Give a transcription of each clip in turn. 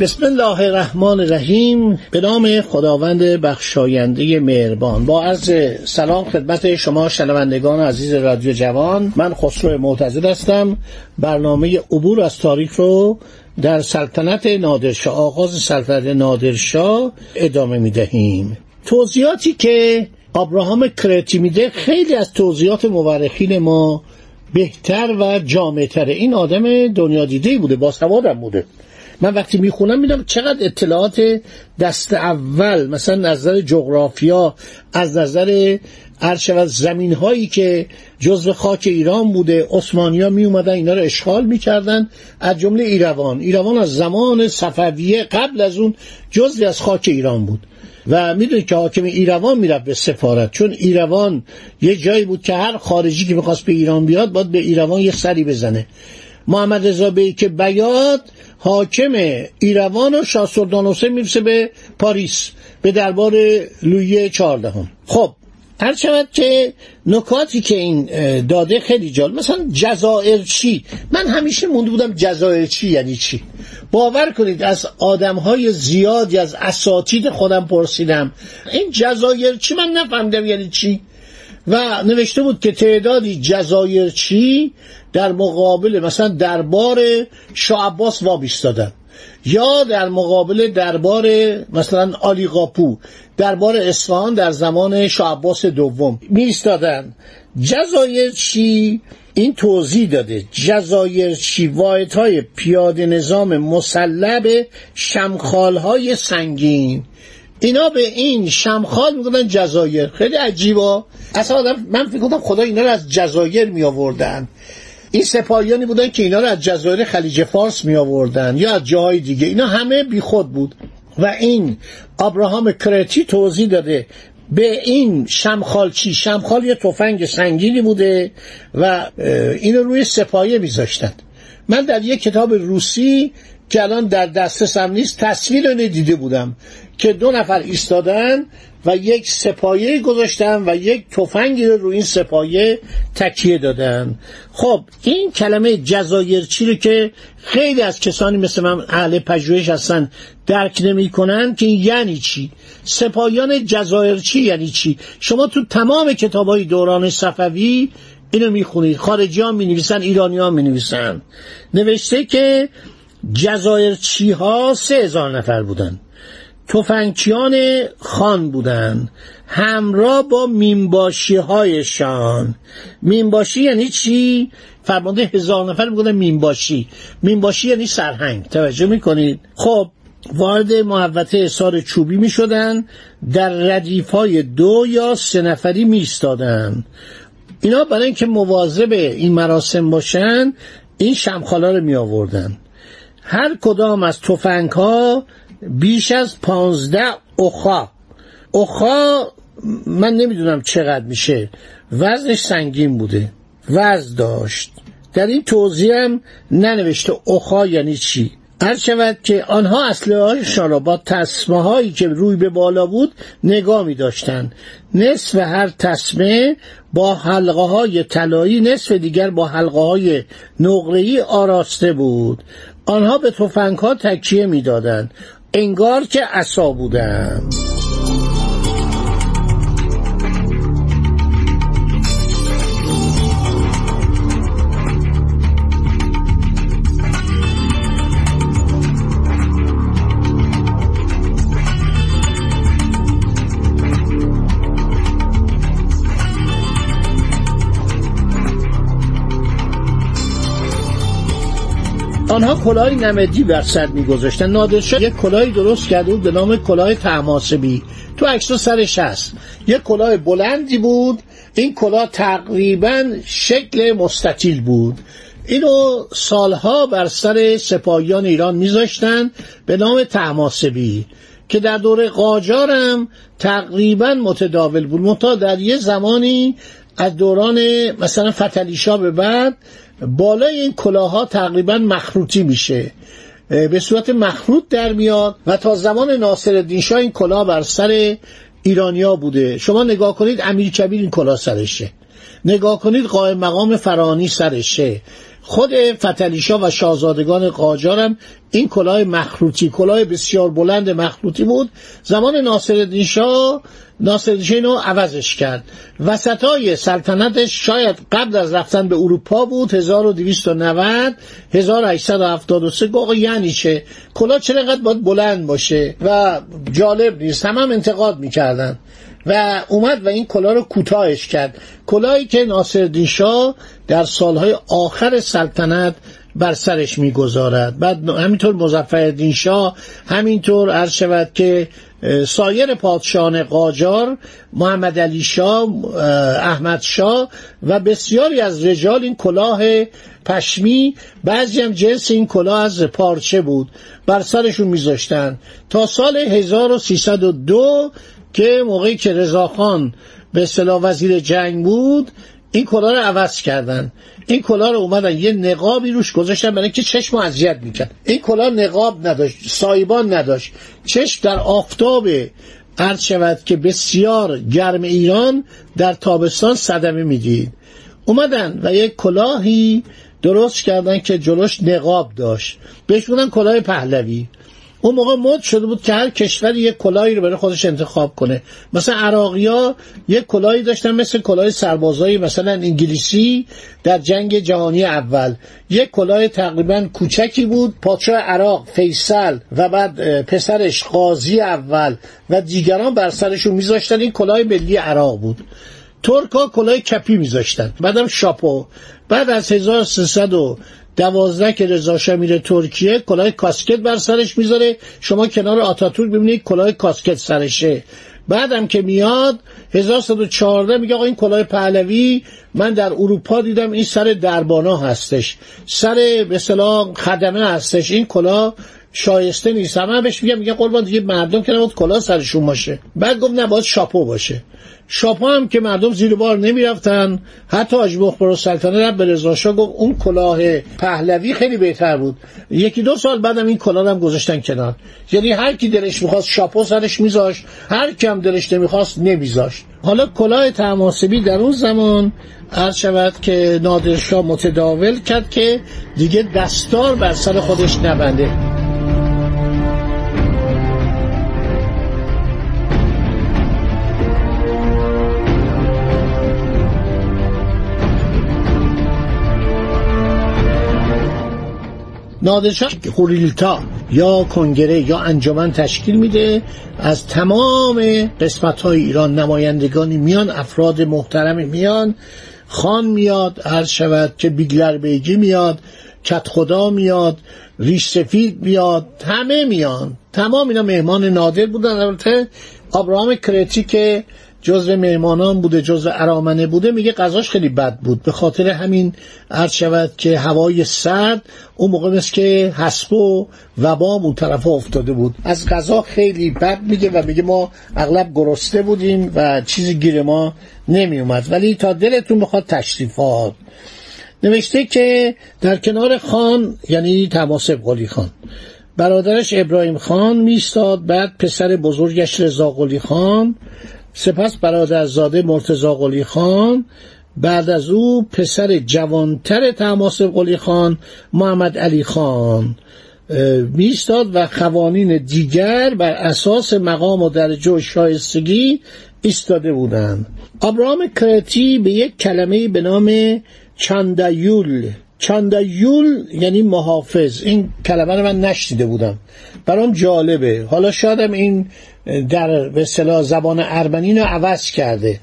بسم الله الرحمن الرحیم. به نام خداوند بخشاینده مهربان. با عرض سلام خدمت شما شنوندگان عزیز رادیو جوان. من خسرو معتزد هستم. برنامه عبور از تاریخ رو در سلطنت نادرشاه آغاز سلطنت نادرشاه ادامه می دهیم توضیحاتی که ابراهام کرتی میده خیلی از توضیحات مورخین ما بهتر و جامعتره این آدم دنیا دیده بوده با سوادم بوده. من وقتی می‌خونم میدم چقدر اطلاعات دست اول مثلا نظر جغرافیا از نظر و زمین هایی که جزو خاک ایران بوده عثمانیا می اومدن اینا رو اشغال می‌کردن از جمله ایروان. ایروان از زمان صفویه قبل از اون جزوی از خاک ایران بود. و می‌دونید که حاکم ایروان می‌رفت به سفارت. چون ایروان یه جایی بود که هر خارجی که می‌خواست به ایران بیاد باید به ایروان یه سری بزنه. محمد رضا که بیاد حاکم ایروان و شاه می‌رسه به پاریس به دربار لویی چهاردهم. خب هر شود که نکاتی که این داده خیلی جالب. مثلا جزایر چی؟ من همیشه مونده بودم جزایر چی یعنی چی؟ باور کنید از آدم های زیادی از اساتید خودم پرسیدم. این جزایر چی؟ من نفهمیدم یعنی چی. و نوشته بود که تعدادی جزایر چی در مقابل مثلا دربار شاه عباس وابیستادن یا در مقابل دربار مثلا آلی قاپو دربار اصفهان در زمان شاه عباس دوم میستادن جزایر چی؟ این توضیح داده. جزایر چی؟ واحد های پیاده نظام مسلب شمخال های سنگین. اینا به این شمخال می‌گفتن جزایر. خیلی عجیبا اصلا آدم من فکر کنم خدا اینا رو از جزایر می آوردن این سپاهیانی بودن که اینا رو از جزایر خلیج فارس می آوردن یا از جاهای دیگه. اینا همه بیخود بود. و این ابراهام کرتی توضیح داده به این شمخال چی؟ شمخال یه تفنگ سنگینی بوده و اینو روی سپایه میذاشتن. من در یک کتاب روسی که الان در دسترسم نیست تصویر رو دیده بودم که دو نفر ایستادن و یک سپایه گذاشتن و یک تفنگی رو روی این سپایه تکیه دادن. خب این کلمه جزایرچی رو که خیلی از کسانی مثل من اهل پژوهش هستن درک نمی کنن که یعنی چی؟ سپاهیان جزایرچی یعنی چی؟ شما تو تمام کتاب های دوران صفوی اینو می‌خونید. خارجی ها می نویسن ایرانی ها می نویسن نوشته که جزایرچی ها سه هزار نفر بودن. تفنگچیان خان بودند همراه با مینباشی هایشان مینباشی یعنی چی؟ فرمانده هزار نفر میگن مینباشی. مینباشی یعنی سرهنگ. توجه می‌کنید؟ خب وارد محوطه اصار چوبی می در ردیف های دو یا سه نفری می ایستادن اینا برای اینکه مواظب این مراسم باشن این شمخالا رو می آوردن هر کدام از تفنگ ها بیش از پانزده اخا. اخا من نمی‌دونم چقدر میشه. وزنش سنگین بوده. وزن داشت. در این توضیح هم ننوشته اخا یعنی چی. هر شود که آنها اصله هایشان را با تسمه هایی که روی به بالا بود نگاه می داشتن نصف هر تسمه با حلقه های طلایی نصف دیگر با حلقه های نقره‌ای آراسته بود. آنها به تفنگ ها تکیه می‌دادند. انگار که عصا بودن آنها کلاهی نمدی بر سر میگذاشتن. نادرشاه یک کلاهی درست کرده بود به نام کلاه تماسبی. تو عکس سرش هست یک کلاه بلندی بود این کلاه تقریبا شکل مستطیل بود. اینو سالها بر سر سپاهیان ایران میذاشتن به نام تماسبی که در دوره قاجارم تقریبا متداول بود. متا در یه زمانی از دوران مثلا فتلیشا به بعد بالای این کلاها تقریبا مخروطی میشه. به صورت مخروط در میاد و تا زمان ناصر شاه این کلاه بر سر ایرانیا بوده. شما نگاه کنید امیر کبیر این کلاه سرشه. نگاه کنید قائم مقام فرانی سرشه. خود فتلیشا و شاهزادگان قاجارم این کلاه مخروطی کلاه بسیار بلند مخروطی بود. زمان ناصرالدین شاه شاه اینو عوضش کرد. وسطای سلطنتش شاید قبل از رفتن به اروپا بود 1290 1873 گوه یعنی چه؟ کلاه چرا باید بلند باشه؟ و جالب نیست. هم, هم انتقاد می‌کردن. و اومد و این کلاه رو کوتاهش کرد. کلاهی که ناصرالدین شاه در سالهای آخر سلطنت بر سرش می‌گذارد. بعد همینطور مظفرالدین شاه همینطور عرض شود که سایر پادشاهان قاجار محمد علی شاه احمد شاه و بسیاری از رجال این کلاه پشمی بعضی هم جنس این کلاه از پارچه بود بر سرشون میذاشتن. تا سال 1302 که موقعی که رضاخان به اصطلاح وزیر جنگ بود این کلاه رو عوض کردن. این کلاه رو اومدن یه نقابی روش گذاشتن برای که چشم اذیت می‌کرد. این کلاه نقاب نداشت سایبان نداشت. چشم در آفتاب عرض شود که بسیار گرم ایران در تابستان صدمه می‌دید اومدن و یک کلاهی درست کردن که جلوش نقاب داشت. بهش بودن کلاه پهلوی. اون موقع مد شده بود که هر کشوری یک کلاهی رو برای خودش انتخاب کنه. مثلا عراقیا یک کلاهی داشتن مثل کلاه سربازای مثلا انگلیسی در جنگ جهانی اول. یک کلاه تقریبا کوچکی بود پادشاه عراق فیصل و بعد پسرش قاضی اول و دیگران بر سرشون میذاشتن. این کلاه ملی عراق بود. ترکا کلاه کپی میذاشتن. بعدم شاپو. بعد از 1300 دوازده که رضا میره ترکیه کلاه کاسکت بر سرش می‌ذاره. شما کنار آتاتورک ببینید کلاه کاسکت سرشه. بعدم که میاد 1114 میگه آقا این کلاه پهلوی من در اروپا دیدم این سر دربانا هستش. سر به خدمه هستش. این کلاه شایسته نیست. همه بهش میگم میگه قربان دیگه مردم که کلاه سرشون باشه. بعد گفت نباید شاپو باشه. شاپو هم که مردم زیر بار نمی‌رفتن. حتی حاج مخبر سلطنه رب به رضا گفت اون کلاه پهلوی خیلی بهتر بود. یکی دو سال بعدم این کلاه هم گذاشتن کنار. یعنی هر کی دلش می‌خواست شاپو سرش میذاشت. هر کی هم دلش نمی‌خواست نمیذاشت. حالا کلاه تماسبی در اون زمان عرض شود که نادرشاه متداول کرد که دیگه دستار بر سر خودش نبنده. نادرشاه خوریلتا یا کنگره یا انجمن تشکیل میده. از تمام قسمت های ایران نمایندگانی میان افراد محترم میان. خان میاد هر شود که بیگلر بیگی میاد کت خدا میاد ریش سفید میاد همه میان. تمام اینا مهمان نادر بودن. البته ابراهام کرتی که جزو مهمانان بوده جزو ارامنه بوده میگه غذاش خیلی بد بود. به خاطر همین عرض شود که هوای سرد اون موقع مثل که حسب و وبام اون طرف افتاده بود. از غذا خیلی بد میگه و میگه ما اغلب گرسته بودیم و چیزی گیر ما نمیومد ولی تا دلتون بخواد تشریفات. نوشته که در کنار خان یعنی تماسب قلی خان برادرش ابراهیم خان میستاد بعد پسر بزرگش رضا قلی خان سپس برادرزاده مرتزا قلی خان بعد از او پسر جوانتر تماس قلی خان محمد علی خان میستاد و قوانین دیگر بر اساس مقام و درجه و شایستگی ایستاده بودند. ابراهام کرتی به یک کلمه به نام چندایول چندایول یعنی محافظ. این کلمه رو من نشیده بودم. برام جالبه. حالا شادم این در به زبان ارمنی رو عوض کرده.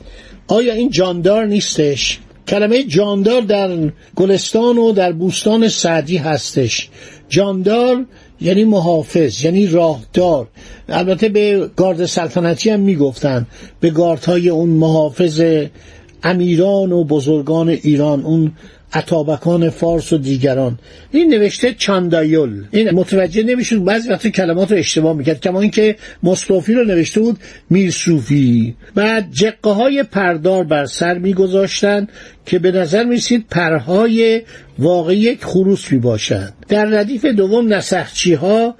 آیا این جاندار نیستش؟ کلمه جاندار در گلستان و در بوستان سعدی هستش. جاندار یعنی محافظ یعنی راهدار. البته به گارد سلطنتی هم می‌گفتن. به گاردهای اون محافظ امیران و بزرگان ایران اون اتابکان فارس و دیگران. این نوشته چاندایول این متوجه نمی‌شد بعضی وقت کلمات رو اشتباه می‌کرد کما اینکه مصطفی رو نوشته بود میرصوفی. بعد جقه های پردار بر سر میگذاشتن که به نظر میسید پرهای واقعی یک خروس می باشند در ردیف دوم نسخچی ها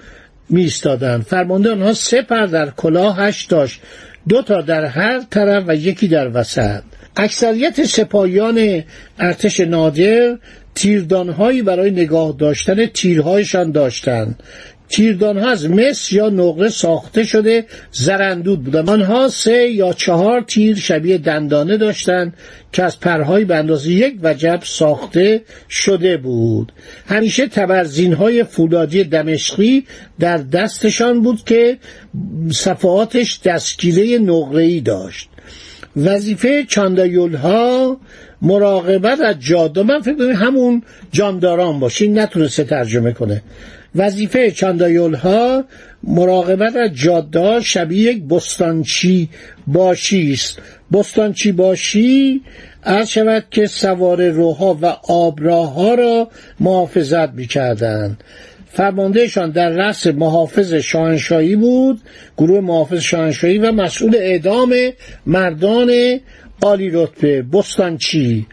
میستادند فرمانده آنها سه پر در کلاهش داشت. دو تا در هر طرف و یکی در وسط. اکثریت سپاهیان ارتش نادر تیردانهایی برای نگاه داشتن تیرهایشان داشتند. تیردانها از مس یا نقره ساخته شده زرندود بودند. آنها سه یا چهار تیر شبیه دندانه داشتند که از پرهای به اندازه یک وجب ساخته شده بود. همیشه تبرزین های فولادی دمشقی در دستشان بود که صفحاتش دستگیره نقره‌ای داشت. وظیفه چاندایول ها مراقبت از جاده. من فکر کنم همون جانداران باشه. این نتونسته ترجمه کنه. وظیفه چاندایول ها مراقبت از جاده شبیه یک بستانچی باشی است. بستانچی باشی از شود که سوار روها و آبراها را محافظت می‌کردند. فرماندهشان در رأس محافظ شاهنشاهی بود گروه محافظ شاهنشاهی و مسئول اعدام مردان عالی رتبه بستانچی.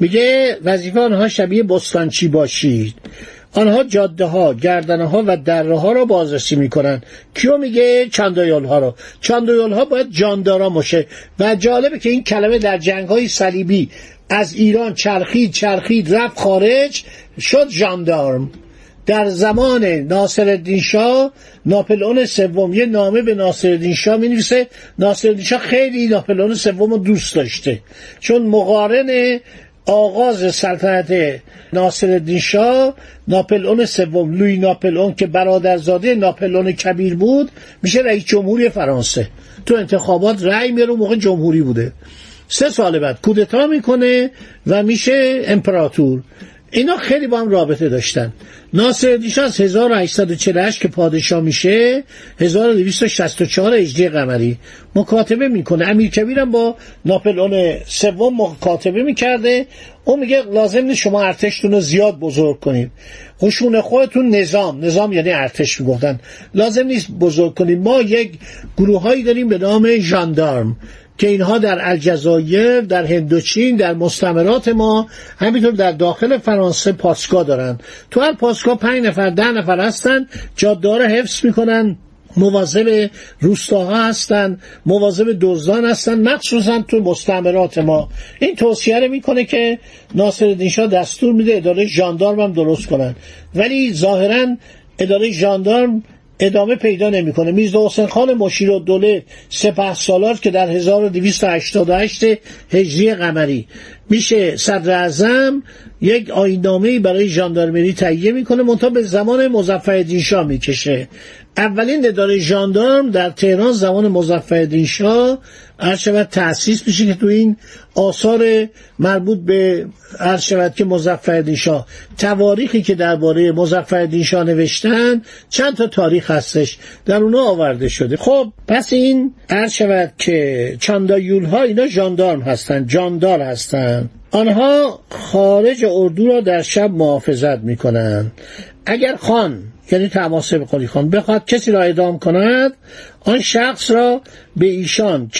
میگه وظیفه آنها شبیه بستانچی باشید. آنها جاده ها گردنه ها و دره ها را بازرسی می‌کنن کیو میگه؟ چندایال ها رو چندایال ها باید جانداران باشه و جالبه که این کلمه در جنگ های صلیبی از ایران چرخید چرخید رفت خارج شد جاندارم در زمان ناصرالدین شاه ناپلئون سوم یه نامه به ناصرالدین شاه می نویسه ناصرالدین شاه خیلی ناپلئون سوم رو دوست داشته. چون مقارن آغاز سلطنت ناصرالدین شاه ناپلئون سوم لوی ناپلئون که برادرزاده ناپلئون کبیر بود میشه رئیس جمهوری فرانسه. تو انتخابات رأی میاره موقع جمهوری بوده. سه سال بعد کودتا می‌کنه و میشه امپراتور. اینا خیلی با هم رابطه داشتن. ناصر شاه از 1848 که پادشاه میشه 1264 هجری قمری. مکاتبه می‌کنه. امیر کبیرم با ناپلئون سوم مکاتبه می‌کرده. اون میگه لازم نیست شما ارتشتون رو زیاد بزرگ کنید. خشون خودتون نظام. نظام یعنی ارتش می‌گفتن. لازم نیست بزرگ کنید. ما یک گروههایی داریم به نام ژاندارم. که اینها در الجزایر در هندوچین در مستمرات ما همینطور در داخل فرانسه پاسگاه دارن تو هر پاسگاه پنج نفر ده نفر هستن جادار حفظ می‌کنن. مواظب روستاها هستن مواظب دزدان هستن مخصوصا تو مستعمرات ما. این توصیه رو می‌کنه که ناصر شاه دستور میده اداره ژاندارم هم درست کنن. ولی ظاهرا اداره ژاندارم ادامه پیدا نمی‌کنه. میرزا حسین خان مشیر و دوله سپه سالار که در 1288 هجری قمری میشه صدر اعظم یک آینامه برای ژاندارمری تهیه می‌کنه منتها به زمان مظفرالدین شاه می‌کشه. اولین اداره ژاندارم در تهران زمان مظفرالدین شاه عرض شود تأسیس میشه که تو این آثار مربوط به شود که مظفرالدین شاه. تواریخی که درباره مظفرالدین شاه نوشتن چند تا تاریخ هستش در اونا آورده شده. خب پس این عرض شود که چاندایول ها اینا ژاندارم هستن جاندار هستن. آنها خارج اردو را در شب محافظت می‌کنند. اگر خان یعنی تماسب قلی خان بخواد کسی را اعدام کند آن شخص را به ایشان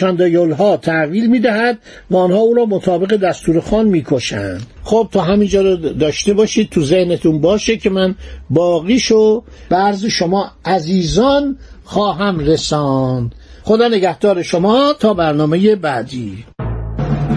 ها تحویل می‌دهد و آنها او را مطابق دستور خان می‌کشند. خب تا همینجا رو داشته باشید تو ذهنتون باشه که من باقیشو برز شما عزیزان خواهم رساند. خدا نگهدار شما تا برنامه بعدی.